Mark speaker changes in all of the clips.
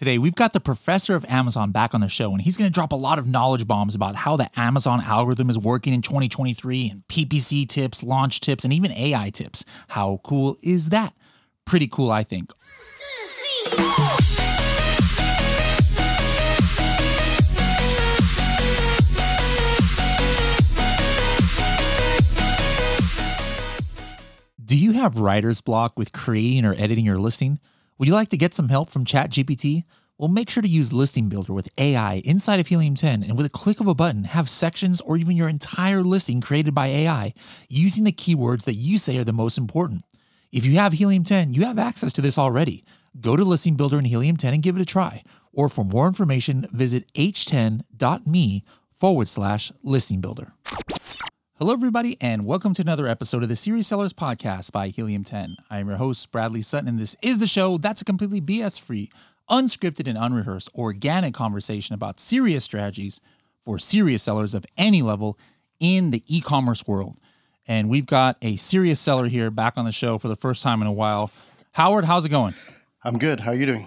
Speaker 1: Today, we've got the professor of Amazon back on the show, and he's going to drop a lot of knowledge bombs about how the Amazon algorithm is working in 2023 and PPC tips, launch tips, and even AI tips. How cool is that? Pretty cool, I think. Do you have writer's block with creating or editing your listing? Would you like to get some help from ChatGPT? Well, make sure to use Listing Builder with AI inside of Helium 10 and with a click of a button, have sections or even your entire listing created by AI using the keywords that you say are the most important. If you have Helium 10, you have access to this already. Go to Listing Builder in Helium 10 and give it a try. Or for more information, visit h10.me forward slash listing builder. Hello, everybody, and welcome to another episode of the Serious Sellers Podcast by Helium 10. I am your host, Bradley Sutton, and this is the show that's a completely BS free, unscripted, and unrehearsed organic conversation about serious strategies for serious sellers of any level in the e commerce world. And we've got a serious seller here back on the show for the first time in a while. Howard, how's it going?
Speaker 2: I'm good. How are you doing?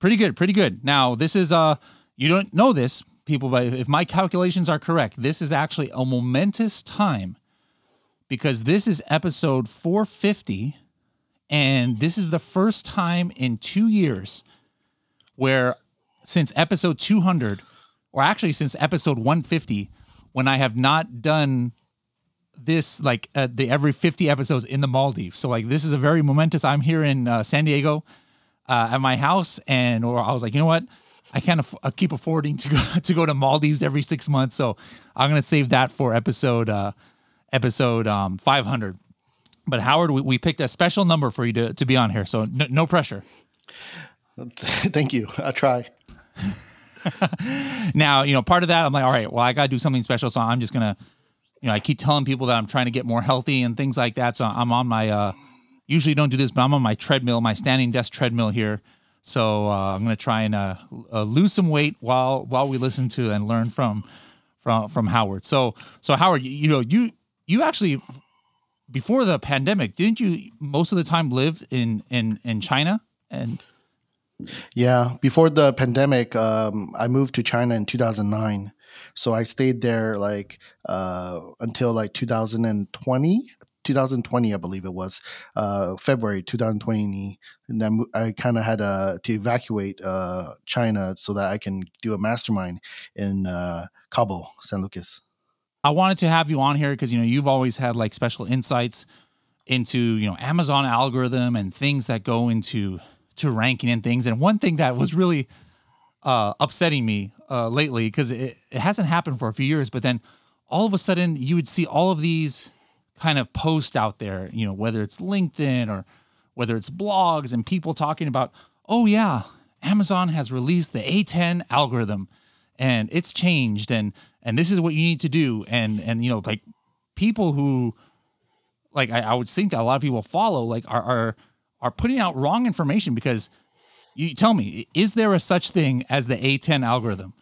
Speaker 1: Pretty good, pretty good. Now, this is uh you don't know this, people, but if my calculations are correct, this is actually a momentous time because this is episode 450 and this is the first time in 2 years where since episode 200 or actually since episode 150 when I have not done this like uh, the every 50 episodes in the Maldives. So like this is a very momentous. I'm here in uh, San Diego uh, at my house, and or I was like, you know what, I can't aff- I keep affording to go to go to Maldives every six months, so I'm gonna save that for episode uh, episode um, 500. But Howard, we, we picked a special number for you to, to be on here, so no, no pressure.
Speaker 2: Thank you. I try.
Speaker 1: now, you know, part of that, I'm like, all right, well, I got to do something special. So I'm just going to, you know, I keep telling people that I'm trying to get more healthy and things like that. So I'm on my, uh, usually don't do this, but I'm on my treadmill, my standing desk treadmill here. So uh, I'm going to try and uh, uh, lose some weight while, while we listen to and learn from, from, from Howard. So, so Howard, you, you know, you, you actually, before the pandemic, didn't you most of the time live in, in, in China and,
Speaker 2: Yeah, before the pandemic, um, I moved to China in 2009. So I stayed there like uh, until like 2020, 2020, I believe it was uh, February 2020. And then I kind of had uh, to evacuate uh, China so that I can do a mastermind in uh, Cabo San Lucas.
Speaker 1: I wanted to have you on here because you know you've always had like special insights into you know Amazon algorithm and things that go into to ranking and things. And one thing that was really uh, upsetting me uh, lately because it, it hasn't happened for a few years, but then all of a sudden you would see all of these kind of post out there, you know, whether it's LinkedIn or whether it's blogs and people talking about, oh yeah, Amazon has released the A10 algorithm and it's changed and and this is what you need to do and and you know like people who like I, I would think that a lot of people follow like are are are putting out wrong information because you tell me is there a such thing as the A10 algorithm?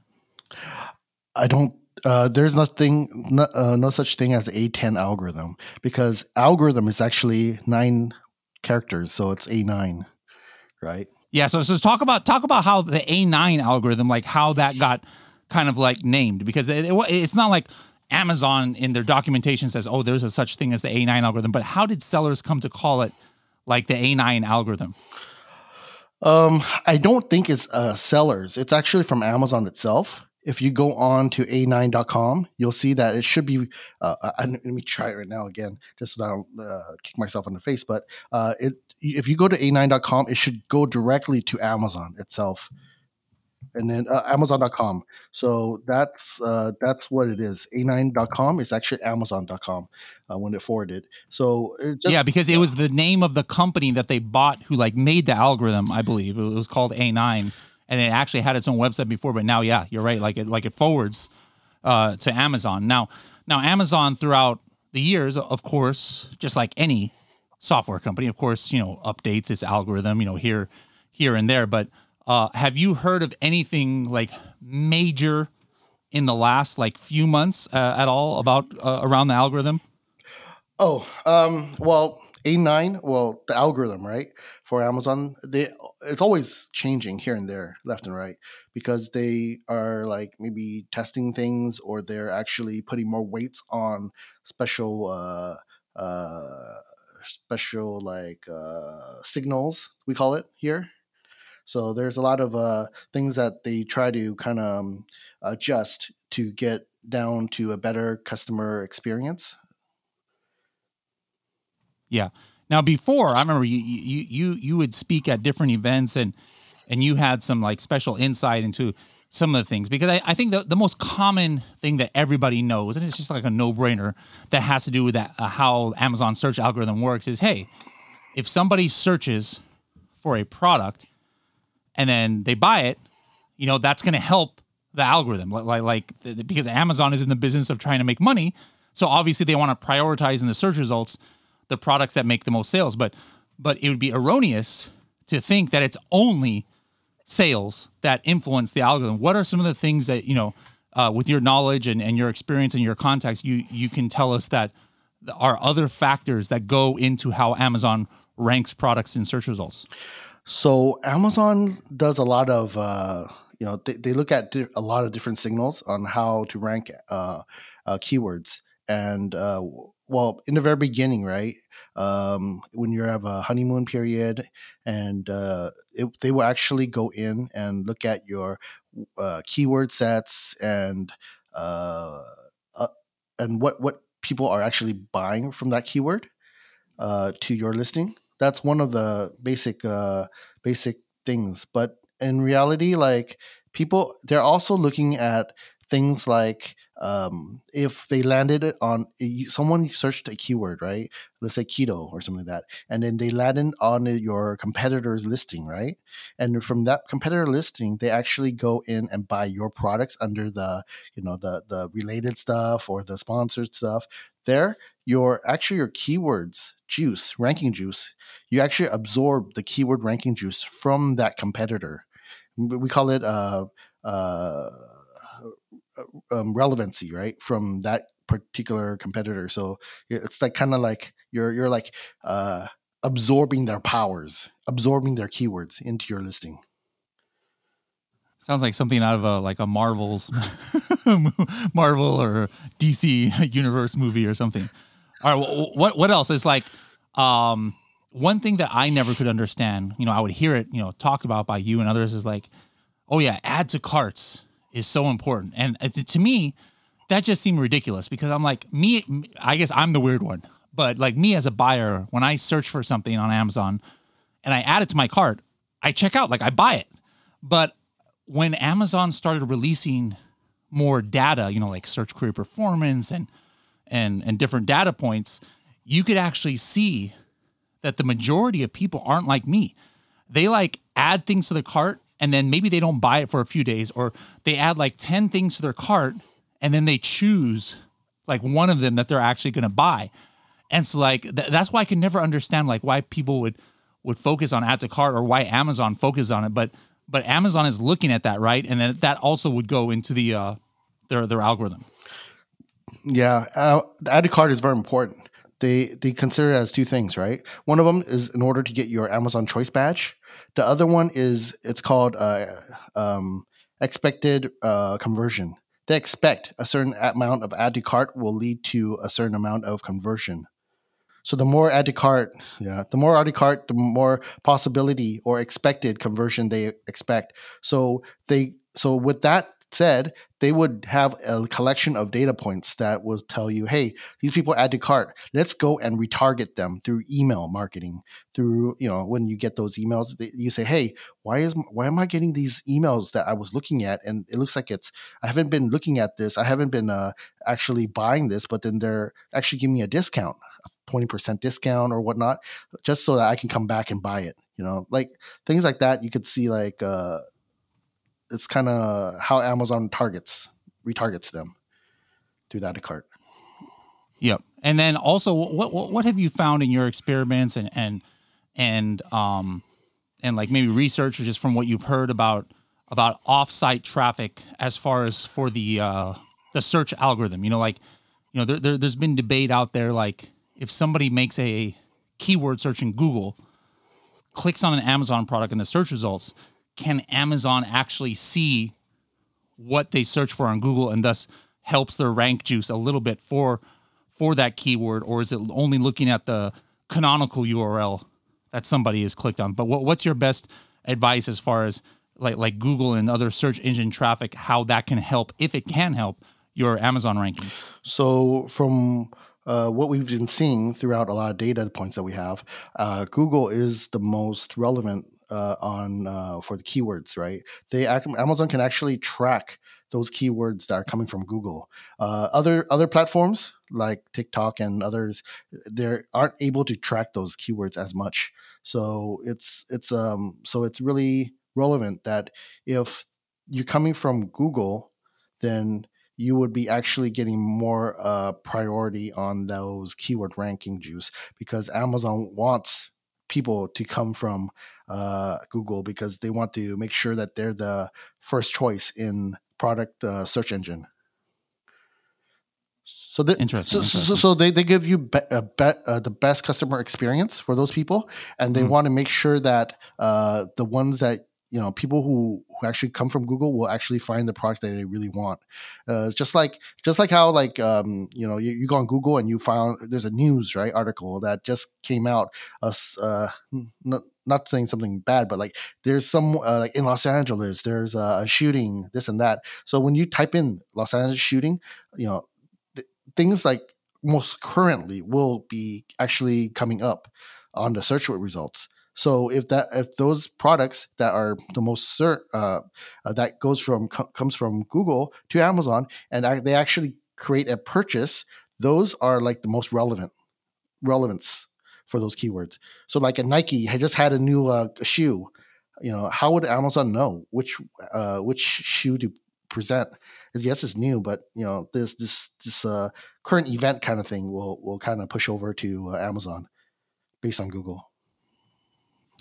Speaker 2: I don't. Uh, there's nothing, no, uh, no such thing as A10 algorithm because algorithm is actually nine characters, so it's A9, right?
Speaker 1: Yeah, so so talk about talk about how the A9 algorithm, like how that got kind of like named, because it, it, it's not like Amazon in their documentation says, "Oh, there's a such thing as the A9 algorithm," but how did sellers come to call it like the A9 algorithm?
Speaker 2: Um, I don't think it's uh, sellers. It's actually from Amazon itself. If you go on to a9.com, you'll see that it should be. Uh, I, let me try it right now again, just so that I don't uh, kick myself in the face. But uh, it, if you go to a9.com, it should go directly to Amazon itself, and then uh, Amazon.com. So that's uh, that's what it is. A9.com is actually Amazon.com uh, when it forwarded. So it's just,
Speaker 1: yeah, because it was the name of the company that they bought who like made the algorithm. I believe it was called A9, and it actually had its own website before. But now, yeah, you're right. Like it like it forwards uh, to Amazon now. Now Amazon throughout the years, of course, just like any software company, of course, you know, updates its algorithm, you know, here here and there. But uh, have you heard of anything like major in the last like few months uh, at all about uh, around the algorithm?
Speaker 2: Oh, um, well, A9, well, the algorithm, right, for Amazon, they it's always changing here and there, left and right, because they are like maybe testing things or they're actually putting more weights on special uh uh special like uh signals, we call it here. So there's a lot of uh things that they try to kind of um, adjust to get down to a better customer experience
Speaker 1: yeah. Now before, I remember you you you you would speak at different events and and you had some like special insight into some of the things because I, I think the, the most common thing that everybody knows and it's just like a no-brainer that has to do with that uh, how Amazon search algorithm works is hey if somebody searches for a product and then they buy it you know that's going to help the algorithm like like because Amazon is in the business of trying to make money so obviously they want to prioritize in the search results the products that make the most sales. But but it would be erroneous to think that it's only sales that influence the algorithm. What are some of the things that you know, uh, with your knowledge and, and your experience and your context, you you can tell us that are other factors that go into how Amazon ranks products in search results?
Speaker 2: So Amazon does a lot of uh, you know they, they look at di- a lot of different signals on how to rank uh, uh, keywords and uh, well in the very beginning right um, when you have a honeymoon period and uh, it, they will actually go in and look at your uh, keyword sets and uh, uh and what what people are actually buying from that keyword uh, to your listing. That's one of the basic uh, basic things but in reality like people they're also looking at things like um, if they landed on someone searched a keyword, right? Let's say keto or something like that, and then they landed on your competitor's listing, right? And from that competitor listing, they actually go in and buy your products under the you know the the related stuff or the sponsored stuff. There, your actually your keywords juice ranking juice, you actually absorb the keyword ranking juice from that competitor. We call it uh uh uh, um, relevancy, right, from that particular competitor. So it's like kind of like you're you're like uh, absorbing their powers, absorbing their keywords into your listing.
Speaker 1: Sounds like something out of a like a Marvel's Marvel or DC universe movie or something. All right, what what else is like? Um, one thing that I never could understand, you know, I would hear it, you know, talked about by you and others is like, oh yeah, add to carts is so important. And uh, to me, that just seemed ridiculous because I'm like, me, I guess I'm the weird one, but like me as a buyer, when I search for something on Amazon and I add it to my cart, I check out, like I buy it. But when Amazon started releasing more data, you know, like search query performance and and and different data points, you could actually see that the majority of people aren't like me. They like add things to the cart and then maybe they don't buy it for a few days or they add like 10 things to their cart and then they choose like one of them that they're actually going to buy. And so like th- that's why i can never understand like why people would would focus on add to cart or why amazon focuses on it. But but amazon is looking at that right? And then that also would go into the uh their their algorithm.
Speaker 2: Yeah uh, the add to cart is very important they they consider it as two things, right? One of them is in order to get your Amazon Choice badge. The other one is it's called uh, um, expected uh, conversion. They expect a certain amount of add to cart will lead to a certain amount of conversion. So the more add to cart, yeah, the more add to cart, the more possibility or expected conversion they expect. So they so with that said, they would have a collection of data points that will tell you, hey, these people add to cart. Let's go and retarget them through email marketing. Through, you know, when you get those emails, you say, hey, why is why am I getting these emails that I was looking at? And it looks like it's I haven't been looking at this. I haven't been uh, actually buying this, but then they're actually giving me a discount, a 20% discount or whatnot, just so that I can come back and buy it. You know, like things like that. You could see like uh, it's kind of how Amazon targets retargets them through that cart.
Speaker 1: Yep. And then also, what, what what have you found in your experiments and and and um and like maybe research or just from what you've heard about about offsite traffic as far as for the uh the search algorithm? You know, like you know, there, there there's been debate out there like if somebody makes a keyword search in Google, clicks on an Amazon product in the search results, can Amazon actually see what they search for on Google and thus helps their rank juice a little bit for for that keyword, or is it only looking at the canonical URL that somebody has clicked on? But what, what's your best advice as far as like like Google and other search engine traffic, how that can help, if it can help, your Amazon ranking?
Speaker 2: So from uh, what we've been seeing throughout a lot of data points that we have, uh, Google is the most relevant uh, on uh, for the keywords, right? They Amazon can actually track those keywords that are coming from Google. Uh, other other platforms like TikTok and others, they aren't able to track those keywords as much. So it's it's um so it's really relevant that if you're coming from Google, then you would be actually getting more uh, priority on those keyword ranking juice because Amazon wants people to come from uh, Google because they want to make sure that they're the first choice in product uh, search engine. So, the,
Speaker 1: interesting,
Speaker 2: so,
Speaker 1: interesting.
Speaker 2: so, so, they, they give you be, uh, be, uh, the best customer experience for those people, and they mm. want to make sure that uh, the ones that you know people who, who actually come from google will actually find the products that they really want. Uh, it's just like just like how like um, you know you, you, go on google and you found there's a news right article that just came out us uh, not, not saying something bad but like there's some uh, like in los angeles there's a shooting this and that. So when you type in los angeles shooting you know th- things like most currently will be actually coming up on the search results so if that if those products that are the most cert, uh, uh, that goes from co- comes from Google to Amazon, and I, they actually create a purchase, those are like the most relevant relevance for those keywords. So like a Nike had just had a new uh, shoe. You know, how would Amazon know which uh, which shoe to present? Yes, it's new, but you know this this this uh, current event kind of thing will will kind of push over to uh, Amazon based on Google.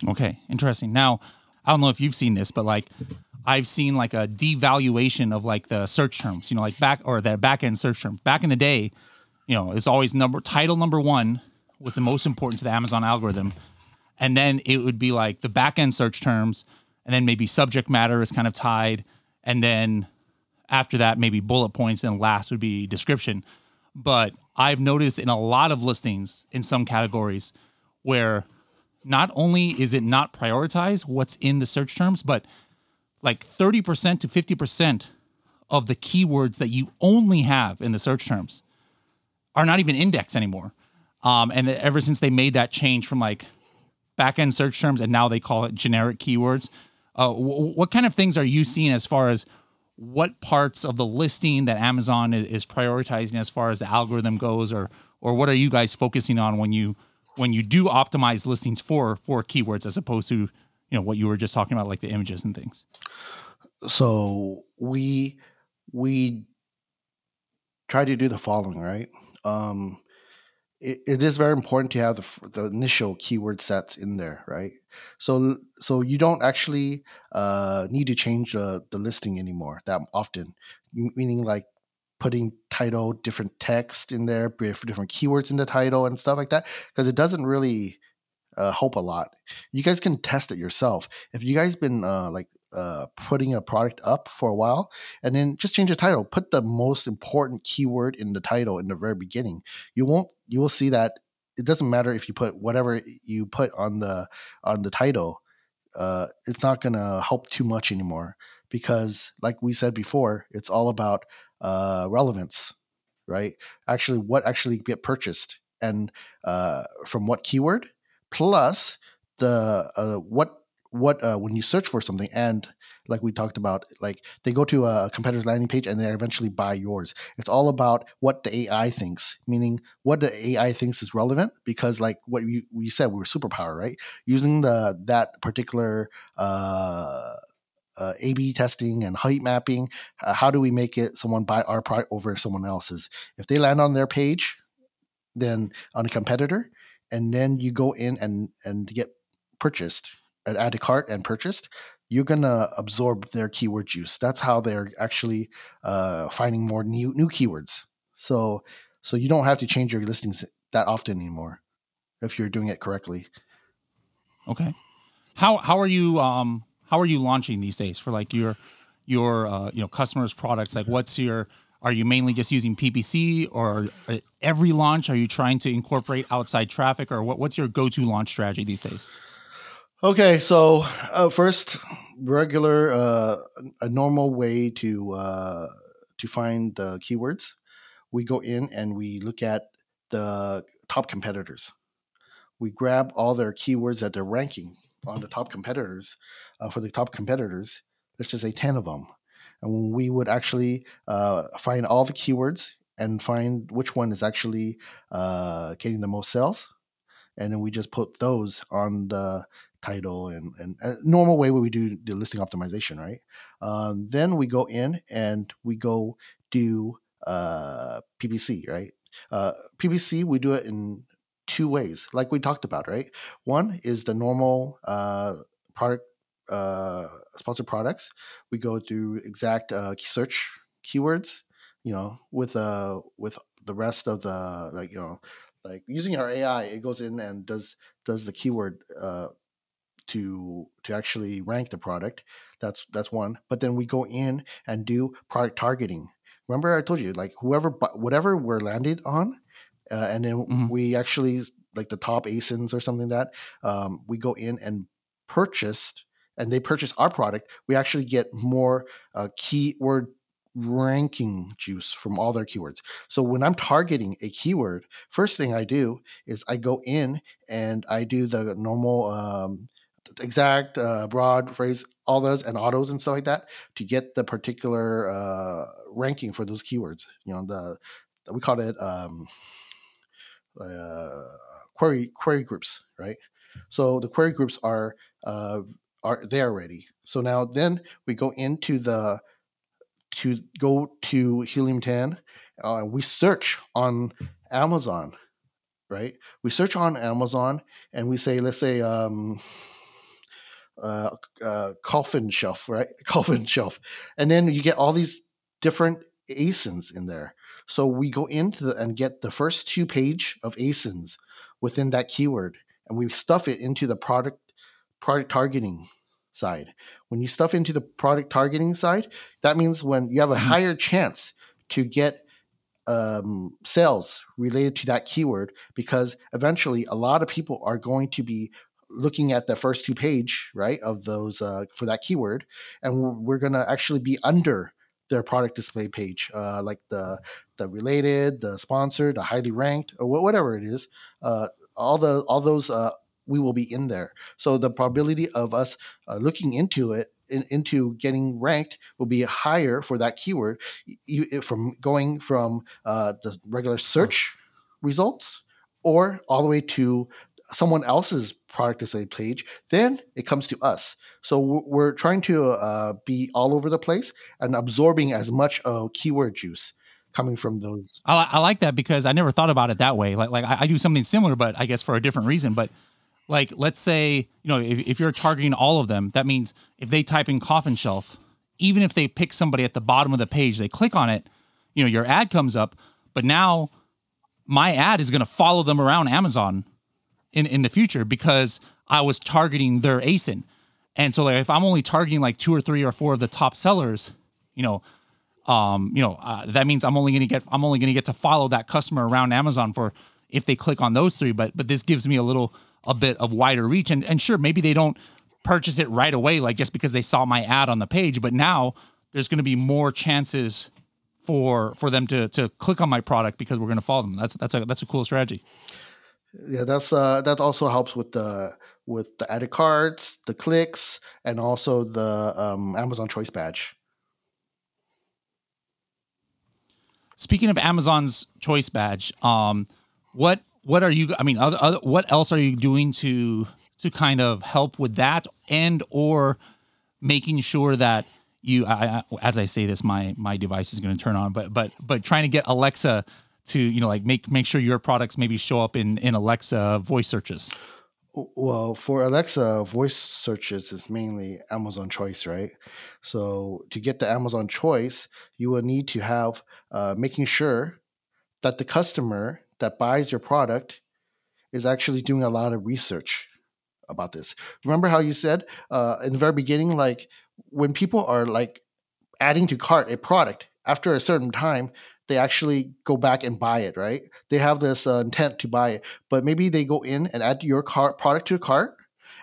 Speaker 1: Okay, interesting. Now, I don't know if you've seen this, but like I've seen like a devaluation of like the search terms, you know, like back or the back end search term. Back in the day, you know, it's always number title number one was the most important to the Amazon algorithm. And then it would be like the back end search terms, and then maybe subject matter is kind of tied. And then after that, maybe bullet points, and last would be description. But I've noticed in a lot of listings in some categories where not only is it not prioritized what's in the search terms, but like 30% to 50% of the keywords that you only have in the search terms are not even indexed anymore. Um, and ever since they made that change from like back end search terms and now they call it generic keywords, uh, w- what kind of things are you seeing as far as what parts of the listing that Amazon is, is prioritizing as far as the algorithm goes, or or what are you guys focusing on when you when you do optimize listings for for keywords as opposed to you know what you were just talking about like the images and things?
Speaker 2: So we we try to do the following right? Um it, it is very important to have the, the initial keyword sets in there right? So so you don't actually uh, need to change the, the listing anymore that often meaning like putting title, different text in there, different keywords in the title and stuff like that, because it doesn't really uh, help a lot. You guys can test it yourself. If you guys been uh, like uh, putting a product up for a while, and then just change the title, put the most important keyword in the title in the very beginning. You won't. You will see that it doesn't matter if you put whatever you put on the on the title. Uh, it's not gonna help too much anymore because, like we said before, it's all about uh, relevance, right? Actually, what actually get purchased and uh, from what keyword, plus the uh, what what uh, when you search for something and like we talked about like they go to a competitor's landing page and they eventually buy yours. It's all about what the ai thinks meaning what the ai thinks is relevant because like what you, you said we were superpower right? Using the that particular uh uh, A/B testing and heat mapping. Uh, how do we make it someone buy our product over someone else's? If they land on their page, then on a competitor, and then you go in and and get purchased, add to cart and purchased, you're gonna absorb their keyword juice. That's how they're actually uh, finding more new new keywords. So so you don't have to change your listings that often anymore. if you're doing it correctly.
Speaker 1: Okay. How how are you um how are you launching these days for like your your uh, you know customers products like what's your are you mainly just using PPC or uh, every launch are you trying to incorporate outside traffic or what, what's your go-to launch strategy these days?
Speaker 2: Okay, so uh, first, regular, uh, a normal way to uh, to find the keywords. We go in and we look at the top competitors. We grab all their keywords that they're ranking on the top competitors. Uh, for the top competitors, let's just say ten of them, and we would actually uh, find all the keywords and find which one is actually uh, getting the most sales, and then we just put those on the title and, and a normal way where we do the listing optimization, right? Um, then we go in and we go do uh, PPC, right? Uh, PPC, we do it in two ways, like we talked about, right? One is the normal uh, product uh, sponsored products. We go through exact uh, search keywords, you know, with uh with the rest of the like you know like using our AI, it goes in and does does the keyword uh, to to actually rank the product. That's that's one. But then we go in and do product targeting. Remember, I told you like whoever whatever we're landed on, uh, and then mm-hmm. we actually like the top ASINs or something like that. Um, we go in and purchased, and they purchase our product. We actually get more uh, keyword ranking juice from all their keywords. So when I'm targeting a keyword, first thing I do is I go in and I do the normal um, exact, uh, broad phrase, all those and autos and stuff like that to get the particular uh, ranking for those keywords. You know, the we call it um, uh, query query groups, right? So the query groups are are there already. So now then we go into the to go to Helium 10. Uh, we search on Amazon, right? We search on Amazon and we say, let's say, um, uh, uh, coffin shelf, right? Coffin shelf, and then you get all these different ASINs in there. So we go into the, and get the first two page of ASINs within that keyword, and we stuff it into the product product targeting side. When you stuff into the product targeting side, that means when you have a mm-hmm. higher chance to get um, sales related to that keyword because eventually a lot of people are going to be looking at the first two page right of those uh, for that keyword and we're, we're going to actually be under their product display page uh, like the the related the sponsored the highly ranked or whatever it is uh, all the all those uh, we will be in there so the probability of us uh, looking into it in, into getting ranked will be higher for that keyword you, from going from uh, the regular search results or all the way to someone else's product display page, then it comes to us. So we're trying to uh, be all over the place and absorbing as much uh, keyword juice coming from those.
Speaker 1: I, I, like that because I never thought about it that way. Like, like I, I, do something similar, but I guess for a different reason. But like, let's say you know if, if you're targeting all of them, that means if they type in coffin shelf, even if they pick somebody at the bottom of the page, they click on it, you know, your ad comes up, but now my ad is going to follow them around Amazon in in the future because I was targeting their ASIN. And so like if I'm only targeting like two or three or four of the top sellers, you know, um, you know, uh, that means I'm only going to get I'm only going to get to follow that customer around Amazon for if they click on those three, but but this gives me a little a bit of wider reach and and sure, maybe they don't purchase it right away like just because they saw my ad on the page, but now there's going to be more chances for for them to to click on my product because we're going to follow them. That's that's a that's a cool strategy.
Speaker 2: Yeah, that's uh that also helps with the with the add to carts, the clicks, and also the um, Amazon Choice badge.
Speaker 1: Speaking of Amazon's Choice badge, um, what what are you? I mean, other, other, what else are you doing to to kind of help with that, and or making sure that you, I, I, as I say this, my my device is going to turn on, but but but trying to get Alexa to you know like make make sure your products maybe show up in in Alexa voice searches?
Speaker 2: Well, for Alexa voice searches is mainly Amazon Choice, right? So to get the Amazon Choice, you will need to have uh, making sure that the customer that buys your product is actually doing a lot of research about this. Remember how you said uh, in the very beginning, like when people are like adding to cart a product after a certain time, they actually go back and buy it, right? They have this uh, intent to buy it, but maybe they go in and add your product to cart,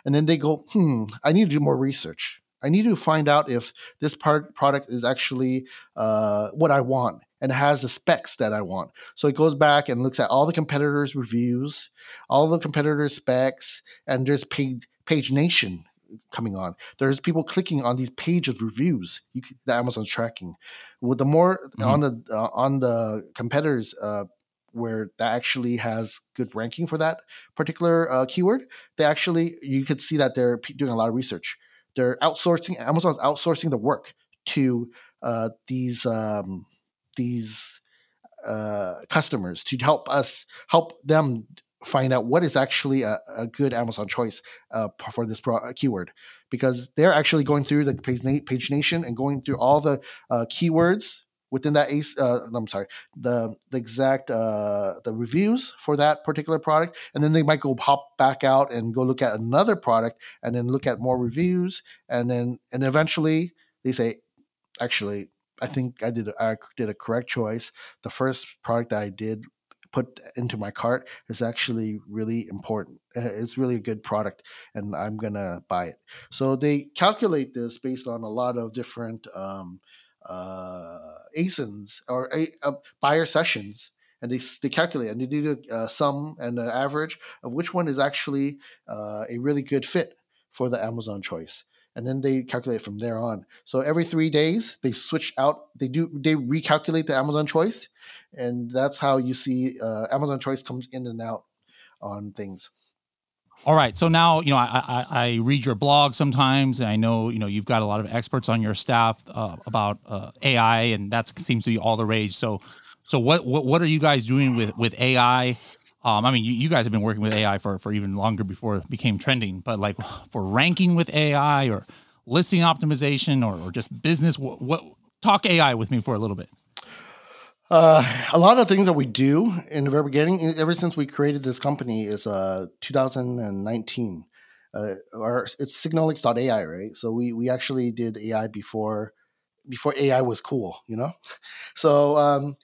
Speaker 2: and then they go, hmm, I need to do more research. I need to find out if this part product is actually uh, what I want and has the specs that I want. So it goes back and looks at all the competitors' reviews, all the competitors' specs, and there's page pagination coming on. There's people clicking on these page of reviews you, that Amazon's tracking. With the more mm-hmm. on the uh, on the competitors. Uh, where that actually has good ranking for that particular uh, keyword, they actually you could see that they're doing a lot of research. They're outsourcing. Amazon's outsourcing the work to uh, these um, these uh, customers to help us help them find out what is actually a, a good Amazon choice uh, for this pro- uh, keyword. Because they're actually going through the page, pagination and going through all the uh, keywords within that ace uh, i'm sorry the the exact uh, the reviews for that particular product. And then they might go pop back out and go look at another product and then look at more reviews. And then and eventually they say actually i think i did i did a correct choice the first product that i did put into my cart is actually really important it's really a good product and i'm gonna buy it so they calculate this based on a lot of different um, uh, ASINs or uh, buyer sessions, and they they calculate and they do a uh, sum and an average of which one is actually uh, a really good fit for the Amazon choice. And then they calculate from there on. So every three days, they switch out. They do they recalculate the Amazon choice, and that's how you see uh, Amazon choice comes in and out on things.
Speaker 3: All right. So now, you know, I, I, I, read your blog sometimes, and I know, you know, you've got a lot of experts on your staff uh, about uh, AI, and that seems to be all the rage. So, so what, what, what are you guys doing with, with AI? Um, I mean, you, you guys have been working with AI for, for even longer before it became trending, but like for ranking with AI or listing optimization or, or just business, what, what talk AI with me for a little bit.
Speaker 2: Uh, a lot of things that we do in the very beginning, ever since we created this company, is uh, 2019. Uh, our it's Signalytics.ai, right? So we we actually did AI before before AI was cool, you know. So um,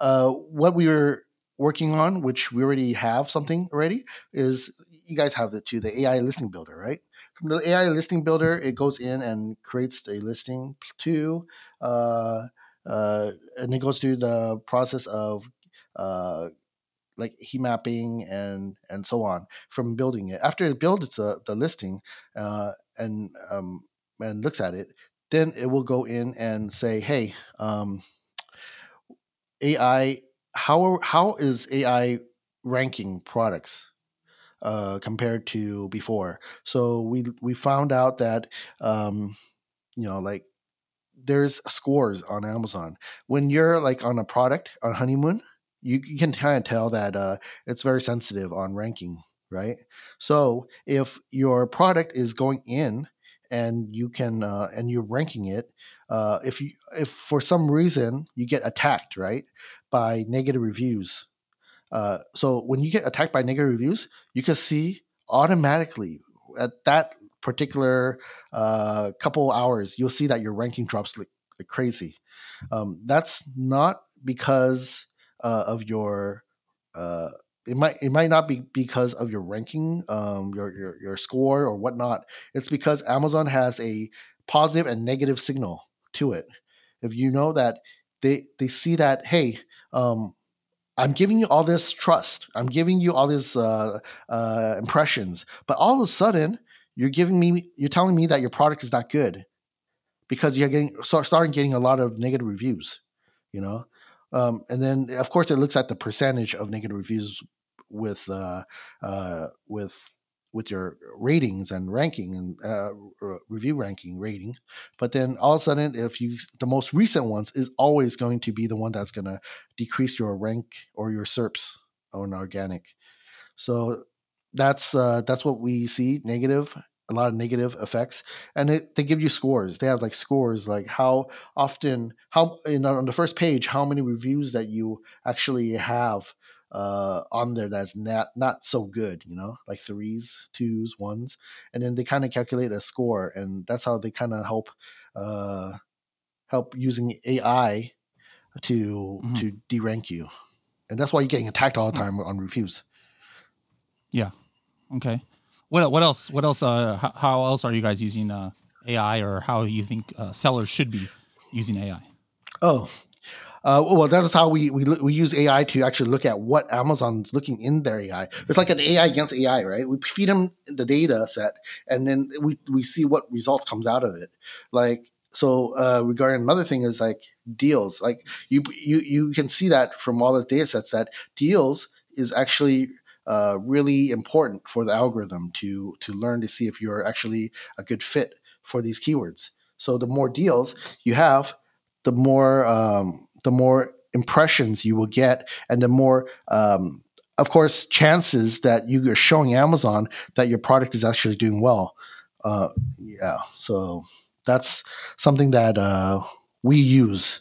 Speaker 2: uh, what we were working on, which we already have something already, is you guys have the two, the AI listing builder, right? From the AI listing builder, it goes in and creates a listing to uh, uh, and it goes through the process of uh, like heat mapping and and so on from building it. After it builds the, the listing uh, and um, and looks at it, then it will go in and say, "Hey, um, AI, how how is AI ranking products?" Uh, compared to before, so we we found out that um, you know like there's scores on Amazon. When you're like on a product on honeymoon, you, you can kind of tell that uh, it's very sensitive on ranking, right? So if your product is going in and you can uh, and you're ranking it, uh, if you if for some reason you get attacked, right, by negative reviews. Uh, so when you get attacked by negative reviews, you can see automatically at that particular uh, couple hours, you'll see that your ranking drops like, like crazy. Um, that's not because uh, of your. Uh, it might it might not be because of your ranking, um, your, your your score or whatnot. It's because Amazon has a positive and negative signal to it. If you know that they they see that hey, um, I'm giving you all this trust. I'm giving you all these uh, uh, impressions, but all of a sudden you're giving me you're telling me that your product is not good because you're getting start starting getting a lot of negative reviews you know um, and then of course it looks at the percentage of negative reviews with uh, uh, with with your ratings and ranking and uh, review ranking rating but then all of a sudden if you the most recent ones is always going to be the one that's going to decrease your rank or your serps on organic. So that's uh, that's what we see negative a lot of negative effects and it, they give you scores. They have like scores like how often how know on the first page how many reviews that you actually have uh, on there that's not not so good, you know, like threes, twos, ones, and then they kind of calculate a score, and that's how they kind of help uh, help using AI to
Speaker 1: Mhm.
Speaker 2: to derank you, and that's why you're getting attacked all the time on reviews.
Speaker 1: Yeah. Okay. What what else? What else? Uh, how, how else are you guys using uh, AI, or how you think uh, sellers should be using AI?
Speaker 2: Oh, uh, well, that is how we, we we use AI to actually look at what Amazon's looking in their AI. It's like an AI against AI, right? We feed them the data set, and then we we see what results comes out of it. Like so, uh, regarding another thing is like deals. Like you you you can see that from all the data sets that deals is actually uh, really important for the algorithm to to learn to see if you're actually a good fit for these keywords. So the more deals you have, the more um, the more impressions you will get, and the more, um, of course, chances that you are showing Amazon that your product is actually doing well. Uh, yeah, so that's something that uh, we use.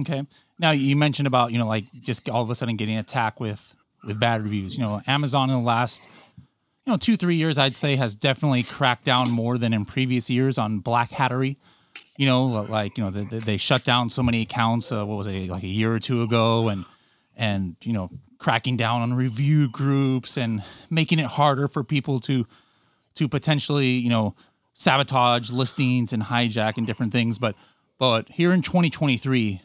Speaker 1: Okay. Now you mentioned about you know like just all of a sudden getting attacked with with bad reviews. You know, Amazon in the last you know two three years, I'd say, has definitely cracked down more than in previous years on black hattery. You know, like you know they, they shut down so many accounts. Uh, what was it like a year or two ago, and and you know cracking down on review groups and making it harder for people to to potentially you know sabotage listings and hijack and different things. But but here in 2023,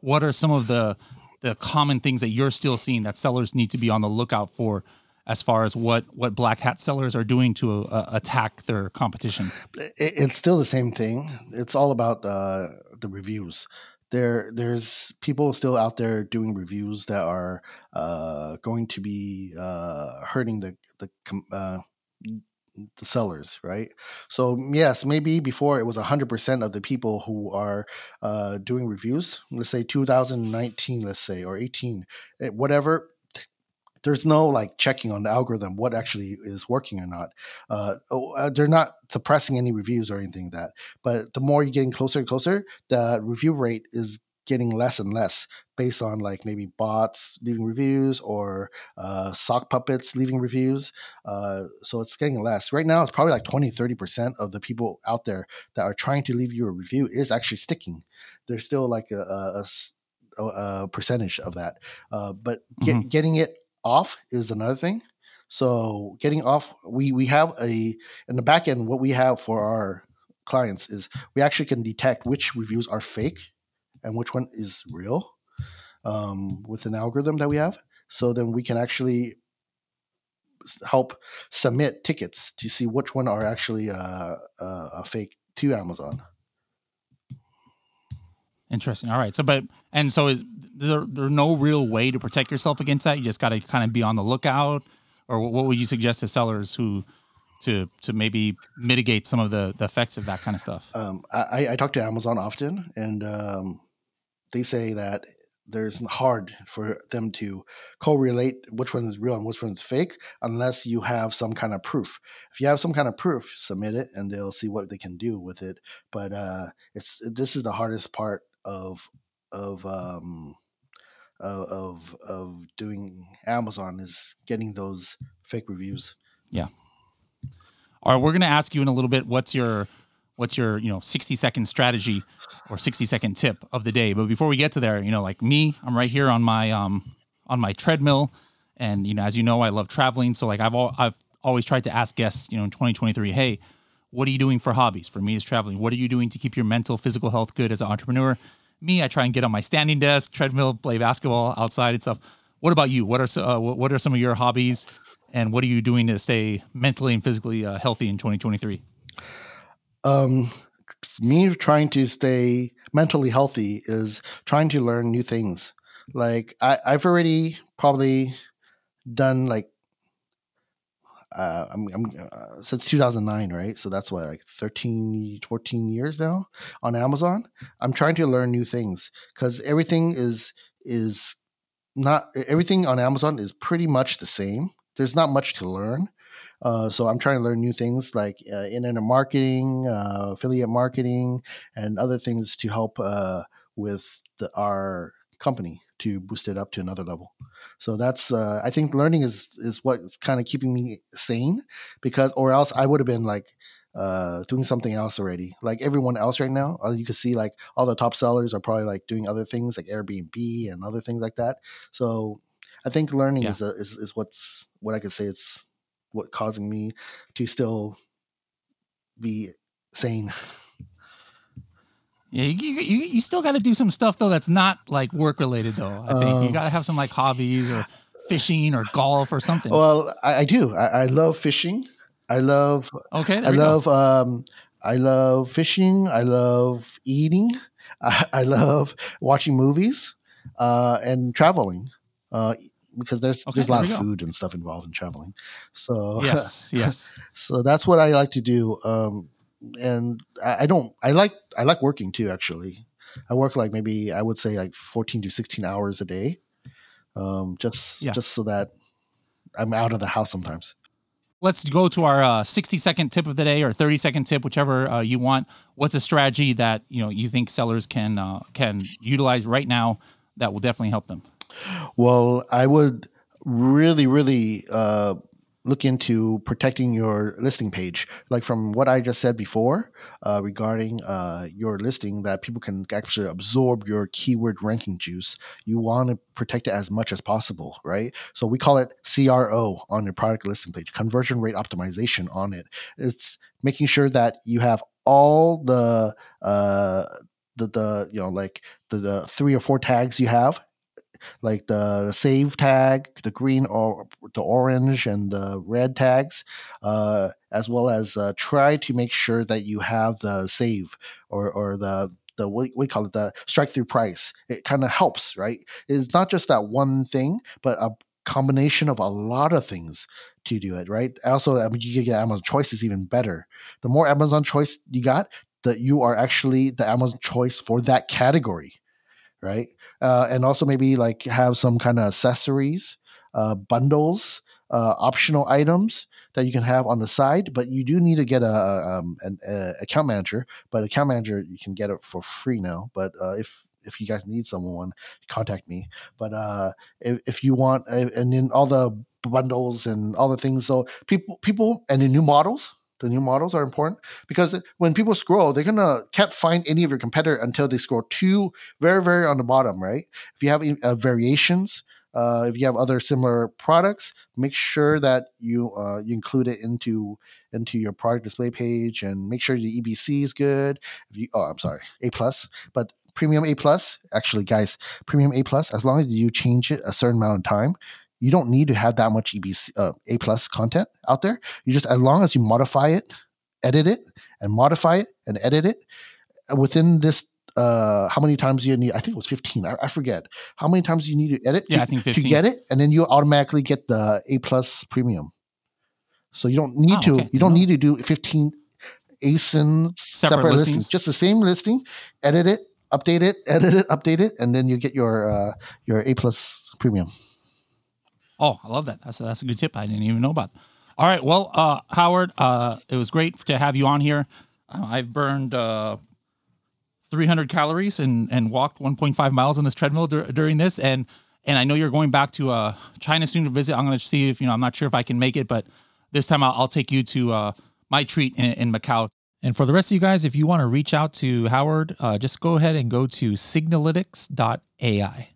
Speaker 1: what are some of the the common things that you're still seeing that sellers need to be on the lookout for as far as what what black hat sellers are doing to uh, attack their competition
Speaker 2: It, it's still the same thing. It's all about uh, the reviews. There, there's people still out there doing reviews that are uh, going to be uh, hurting the the uh, the sellers, right? So yes, maybe before it was hundred percent of the people who are uh, doing reviews. Let's say 2019, let's say or 18, eh, whatever. There's no like checking on the algorithm what actually is working or not. Uh, oh, uh, they're not suppressing any reviews or anything like that. But the more you're getting closer and closer, the review rate is getting less and less based on like maybe bots leaving reviews or uh, sock puppets leaving reviews. Uh, so it's getting less. Right now, it's probably like 20, 30% of the people out there that are trying to leave you a review is actually sticking. There's still like a percentage of that. Uh, but get, getting it off is another thing. So getting off, we we have a in the back end. What we have for our clients is we actually can detect which reviews are fake and which one is real um, with an algorithm that we have. So then we can actually help submit tickets to see which one are actually uh, uh, a fake to Amazon.
Speaker 1: Interesting. All right. So but and so is there, there no real way to protect yourself against that? You just got to kind of be on the lookout? Or what would you suggest to sellers who to to maybe mitigate some of the the effects of that kind of stuff?
Speaker 2: Um, I, I talk to Amazon often, and um, they say that there's hard for them to correlate which one is real and which one is fake unless you have some kind of proof. If you have some kind of proof, submit it, and they'll see what they can do with it. But uh, it's this is the hardest part of of um, of of, doing Amazon is getting those fake reviews. Yeah.
Speaker 1: All right, we're going to ask you in a little bit what's your what's your you know 60 second strategy or 60 second tip of the day. But before we get to there, you know, like me, I'm right here on my um on my treadmill, and you know, as you know, I love traveling. So like I've al- I've always tried to ask guests, you know, in 2023, hey, what are you doing for hobbies? For me, is traveling. What are you doing to keep your mental, physical health good as an entrepreneur? Me, I try and get on my standing desk, treadmill, play basketball outside and stuff. What about you? What are uh, what are some of your hobbies? And what are you doing to stay mentally and physically uh, healthy in 2023?
Speaker 2: um, me trying to stay mentally healthy is trying to learn new things. Like I, I've already probably done like uh, I'm, I'm uh, since 2009, right? So that's what like 13, 14 years now on Amazon. I'm trying to learn new things because everything is is not everything on Amazon is pretty much the same. There's not much to learn. Uh, so I'm trying to learn new things like uh, internet marketing, uh, affiliate marketing, and other things to help uh, with the, our company to boost it up to another level. So that's uh, I think learning is is what's kind of keeping me sane because or else I would have been like uh, doing something else already. Like everyone else right now, uh, you can see like all the top sellers are probably like doing other things like Airbnb and other things like that. So I think learning
Speaker 3: Yeah.
Speaker 2: is, a, is is what's what I could say it's what causing me to still be sane.
Speaker 3: Yeah, you, you, you you still got to do some stuff though that's not like work related though. I think you
Speaker 2: Um,
Speaker 3: got to have some like hobbies or fishing or golf or something.
Speaker 2: Well, I, I do. I, I love fishing. I love
Speaker 3: okay, there
Speaker 2: I
Speaker 3: we go.
Speaker 2: love um I love fishing. I love eating. I, I love watching movies uh, and traveling uh, because there's
Speaker 3: Okay,
Speaker 2: there's a lot of
Speaker 3: go.
Speaker 2: food and stuff involved in traveling. So
Speaker 3: Yes, yes.
Speaker 2: so that's what I like to do. Um, and I, I don't. I like I like working too. Actually, I work like maybe I would say like fourteen to sixteen hours a day, um, just
Speaker 3: Yeah.
Speaker 2: just so that I'm out of the house sometimes.
Speaker 3: Let's go to our uh, 60 second tip of the day or 30 second tip, whichever uh, you want. What's a strategy that you know you think sellers can uh, can utilize right now that will definitely help them?
Speaker 2: Well, I would really, really uh, look into protecting your listing page. Like from what I just said before uh, regarding uh, your listing, that people can actually absorb your keyword ranking juice. You want to protect it as much as possible, right? So we call it CRO on your product listing page, conversion rate optimization on it. It's making sure that you have all the uh, the, the you know like the, the three or four tags you have like the save tag, the green or the orange and the red tags, uh, as well as uh, try to make sure that you have the save or, or the the what we call it the strike through price. It kind of helps, right? It's not just that one thing, but a combination of a lot of things to do it, right? Also, I mean, you get Amazon Choice is even better. The more Amazon Choice you got, that you are actually the Amazon Choice for that category right? Uh, and also maybe like have some kind of accessories, uh, bundles, uh, optional items that you can have on the side. But you do need to get a, um, an a account manager. But account manager you can get it for free now. But uh, if if you guys need someone, contact me. But uh, if, if you want, uh, and then all the bundles and all the things, so people people and the new models. The new models are important because when people scroll, they're gonna can't find any of your competitor until they scroll to very very on the bottom right? If you have uh, variations uh, if you have other similar products make sure that you uh, you include it into into your product display page and make sure the ebc is good. If you oh i'm sorry a plus but premium a plus actually guys premium a plus as long as you change it a certain amount of time you don't need to have that much ebc uh, a plus content out there you just as long as you modify it edit it and modify it and edit it uh, within this uh how many times you need i think it was 15 i, I forget how many times you need to edit
Speaker 3: Yeah,
Speaker 2: to,
Speaker 3: I think
Speaker 2: to get it and then you automatically get the a plus premium so you don't need
Speaker 3: Oh,
Speaker 2: to
Speaker 3: okay.
Speaker 2: you don't
Speaker 3: No.
Speaker 2: need to do 15 asins separate, listings.
Speaker 3: listings.
Speaker 2: just the same listing edit it update it edit it update it and then you get your uh your a plus premium
Speaker 3: Oh, I love that. That's a, that's a good tip. I didn't even know about. All right, well, uh, Howard, uh, it was great to have you on here. Uh, I've burned uh, 300 calories and and walked 1.5 miles on this treadmill dur- during this, and and I know you're going back to uh, China soon to visit. I'm going to see if you know. I'm not sure if I can make it, but this time I'll, I'll take you to uh, my treat in, in Macau.
Speaker 1: And for the rest of you guys, if you want to reach out to Howard, just go ahead and go to signalytics.ai.